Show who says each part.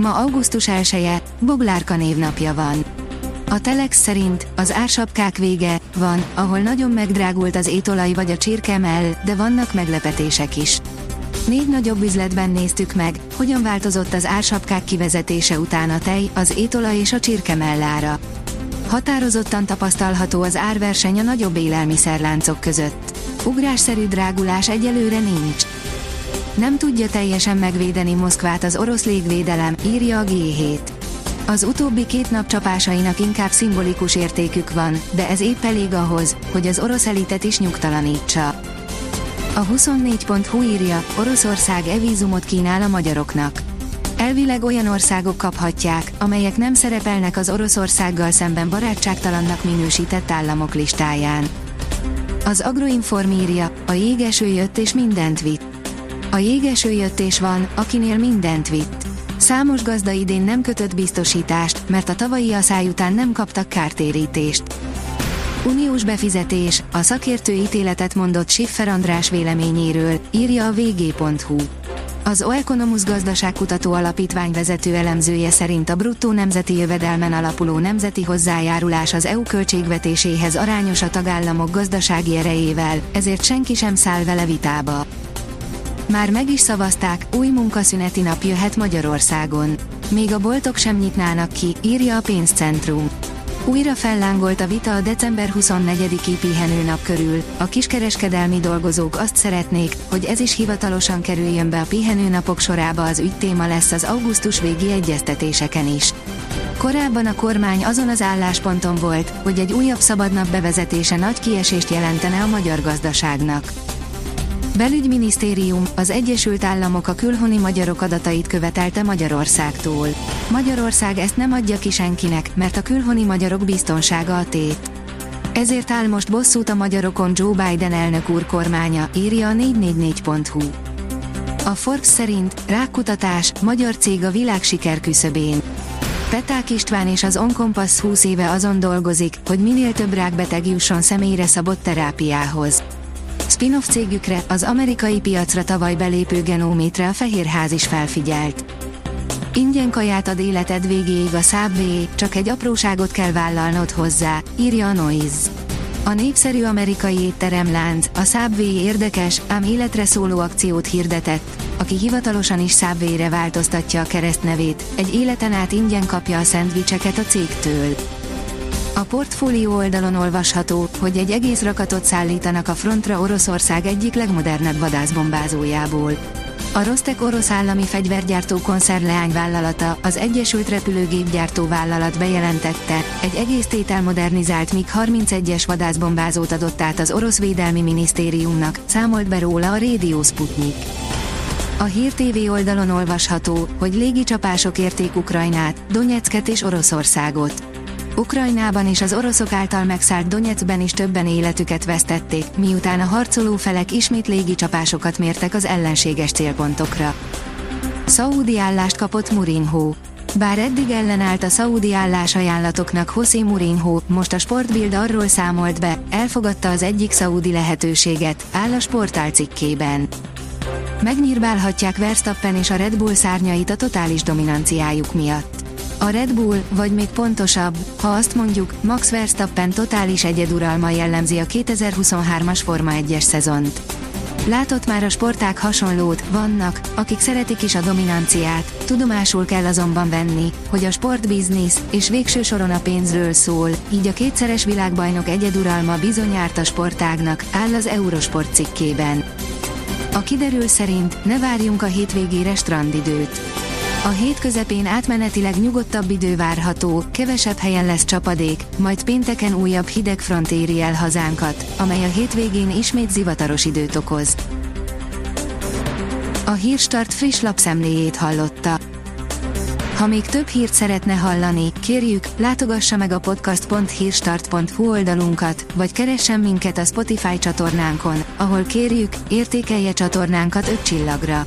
Speaker 1: Ma augusztus 1 -e, Boglárka névnapja van. A Telex szerint az ársapkák vége van, ahol nagyon megdrágult az étolaj vagy a csirkemell, de vannak meglepetések is. Négy nagyobb üzletben néztük meg, hogyan változott az ársapkák kivezetése után a tej, az étolaj és a csirkemell ára. Határozottan tapasztalható az árverseny a nagyobb élelmiszerláncok között. Ugrásszerű drágulás egyelőre nincs. Nem tudja teljesen megvédeni Moszkvát az orosz légvédelem, írja a G7. Az utóbbi két nap csapásainak inkább szimbolikus értékük van, de ez épp elég ahhoz, hogy az orosz elitet is nyugtalanítsa. A 24.hu írja, Oroszország evízumot kínál a magyaroknak. Elvileg olyan országok kaphatják, amelyek nem szerepelnek az Oroszországgal szemben barátságtalannak minősített államok listáján. Az Agroinform írja, a jégeső jött és mindent vitt. A jégeső jött és van, akinél mindent vitt. Számos gazda idén nem kötött biztosítást, mert a tavalyi aszály után nem kaptak kártérítést. Uniós befizetés, a szakértő ítéletet mondott Schiffer András véleményéről, írja a vg.hu. Az Oeconomus gazdaságkutató alapítvány vezető elemzője szerint a bruttó nemzeti jövedelmen alapuló nemzeti hozzájárulás az EU költségvetéséhez arányos a tagállamok gazdasági erejével, ezért senki sem száll vele vitába. Már meg is szavazták, új munkaszüneti nap jöhet Magyarországon. Még a boltok sem nyitnának ki, írja a pénzcentrum. Újra fellángolt a vita a december 24-i pihenőnap körül. A kiskereskedelmi dolgozók azt szeretnék, hogy ez is hivatalosan kerüljön be a pihenőnapok sorába az ügytéma lesz az augusztus végi egyeztetéseken is. Korábban a kormány azon az állásponton volt, hogy egy újabb szabadnap bevezetése nagy kiesést jelentene a magyar gazdaságnak. Belügyminisztérium, az Egyesült Államok a külhoni magyarok adatait követelte Magyarországtól. Magyarország ezt nem adja ki senkinek, mert a külhoni magyarok biztonsága a tét. Ezért áll most bosszút a magyarokon Joe Biden elnök úr kormánya, írja a 444.hu. A Forbes szerint rákutatás, magyar cég a világ siker küszöbén. Peták István és az Onkompass 20 éve azon dolgozik, hogy minél több rákbeteg jusson személyre szabott terápiához. Spin-off cégükre, az amerikai piacra tavaly belépő Genómétre a Fehérház is felfigyelt. Ingyen kaját ad életed végéig a Subway, csak egy apróságot kell vállalnod hozzá, írja a Noise. A népszerű amerikai étteremlánc, a Subway érdekes, ám életre szóló akciót hirdetett, aki hivatalosan is Subway-re változtatja a keresztnevét, egy életen át ingyen kapja a szendvicseket a cégtől. A portfólió oldalon olvasható, hogy egy egész rakatot szállítanak a frontra Oroszország egyik legmodernebb vadászbombázójából. A Rostek orosz állami fegyvergyártó koncernleányvállalata, az Egyesült Repülőgépgyártó Vállalat bejelentette, egy egész tétel modernizált MiG-31-es vadászbombázót adott át az orosz védelmi minisztériumnak, számolt be róla a Radio Sputnik. A Hír TV oldalon olvasható, hogy légicsapások érték Ukrajnát, Donetsket és Oroszországot. Ukrajnában és az oroszok által megszállt Donetskben is többen életüket vesztették, miután a harcoló felek ismét légicsapásokat mértek az ellenséges célpontokra. Szaúdi állást kapott Murinho. Bár eddig ellenállt a szaúdi állás ajánlatoknak José Mourinho, most a Sportbild arról számolt be, elfogadta az egyik szaúdi lehetőséget, áll a sportál cikkében. Megnyírbálhatják Verstappen és a Red Bull szárnyait a totális dominanciájuk miatt. A Red Bull, vagy még pontosabb, ha azt mondjuk, Max Verstappen totális egyeduralma jellemzi a 2023-as Forma 1-es szezont. Látott már a sporták hasonlót, vannak, akik szeretik is a dominanciát, tudomásul kell azonban venni, hogy a sportbiznisz, és végső soron a pénzről szól, így a kétszeres világbajnok egyeduralma bizonyárt a sportágnak, áll az Eurosport cikkében. A kiderül szerint ne várjunk a hétvégére strandidőt. A hét közepén átmenetileg nyugodtabb idő várható, kevesebb helyen lesz csapadék, majd pénteken újabb hideg front éri el hazánkat, amely a hétvégén ismét zivataros időt okoz. A Hírstart friss lapszemléjét hallotta. Ha még több hírt szeretne hallani, kérjük, látogassa meg a podcast.hírstart.hu oldalunkat, vagy keressen minket a Spotify csatornánkon, ahol kérjük, értékelje csatornánkat 5 csillagra.